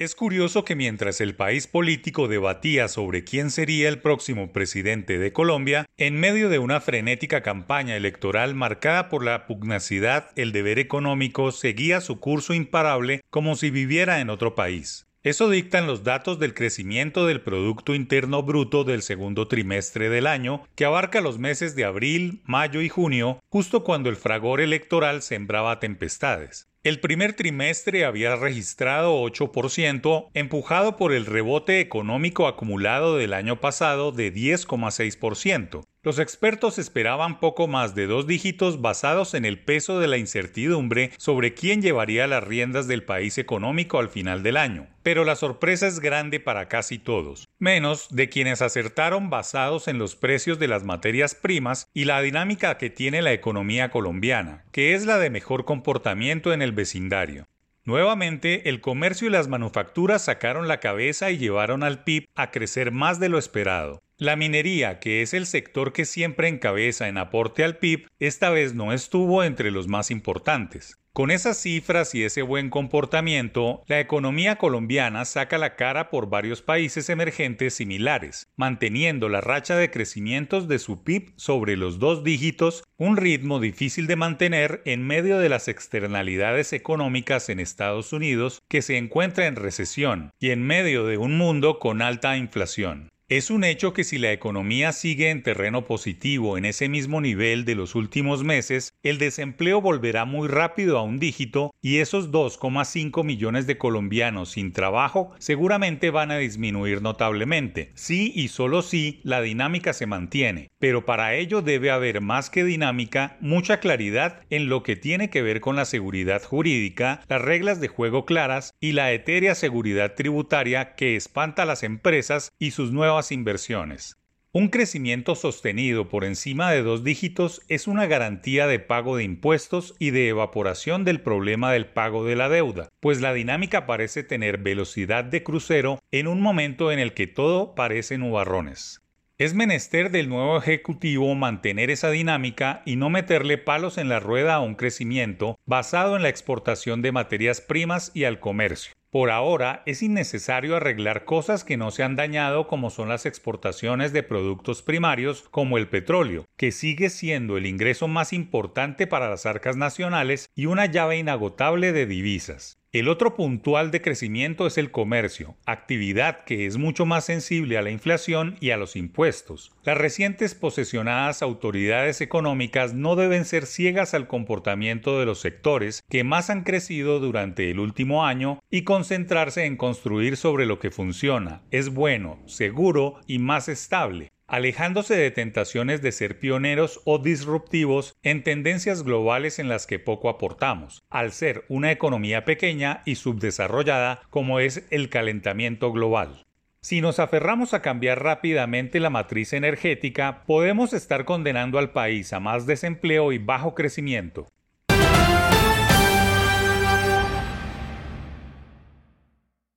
Es curioso que mientras el país político debatía sobre quién sería el próximo presidente de Colombia, en medio de una frenética campaña electoral marcada por la pugnacidad, el deber económico seguía su curso imparable como si viviera en otro país. Eso dictan los datos del crecimiento del Producto Interno Bruto del segundo trimestre del año, que abarca los meses de abril, mayo y junio, justo cuando el fragor electoral sembraba tempestades. El primer trimestre había registrado 8%, empujado por el rebote económico acumulado del año pasado de 10,6%. Los expertos esperaban poco más de dos dígitos basados en el peso de la incertidumbre sobre quién llevaría las riendas del país económico al final del año. Pero la sorpresa es grande para casi todos, menos de quienes acertaron basados en los precios de las materias primas y la dinámica que tiene la economía colombiana, que es la de mejor comportamiento en el vecindario. Nuevamente, el comercio y las manufacturas sacaron la cabeza y llevaron al PIB a crecer más de lo esperado. La minería, que es el sector que siempre encabeza en aporte al PIB, esta vez no estuvo entre los más importantes. Con esas cifras y ese buen comportamiento, la economía colombiana saca la cara por varios países emergentes similares, manteniendo la racha de crecimientos de su PIB sobre los dos dígitos, un ritmo difícil de mantener en medio de las externalidades económicas en Estados Unidos que se encuentra en recesión y en medio de un mundo con alta inflación. Es un hecho que si la economía sigue en terreno positivo en ese mismo nivel de los últimos meses, el desempleo volverá muy rápido a un dígito y esos 2,5 millones de colombianos sin trabajo seguramente van a disminuir notablemente. Sí y solo si la dinámica se mantiene, pero para ello debe haber más que dinámica, mucha claridad en lo que tiene que ver con la seguridad jurídica, las reglas de juego claras y la etérea seguridad tributaria que espanta a las empresas y sus nuevas inversiones. Un crecimiento sostenido por encima de dos dígitos es una garantía de pago de impuestos y de evaporación del problema del pago de la deuda, pues la dinámica parece tener velocidad de crucero en un momento en el que todo parece nubarrones. Es menester del nuevo Ejecutivo mantener esa dinámica y no meterle palos en la rueda a un crecimiento basado en la exportación de materias primas y al comercio. Por ahora es innecesario arreglar cosas que no se han dañado como son las exportaciones de productos primarios como el petróleo, que sigue siendo el ingreso más importante para las arcas nacionales y una llave inagotable de divisas. El otro puntual de crecimiento es el comercio, actividad que es mucho más sensible a la inflación y a los impuestos. Las recientes posesionadas autoridades económicas no deben ser ciegas al comportamiento de los sectores que más han crecido durante el último año y concentrarse en construir sobre lo que funciona, es bueno, seguro y más estable, alejándose de tentaciones de ser pioneros o disruptivos en tendencias globales en las que poco aportamos, al ser una economía pequeña y subdesarrollada como es el calentamiento global. Si nos aferramos a cambiar rápidamente la matriz energética, podemos estar condenando al país a más desempleo y bajo crecimiento.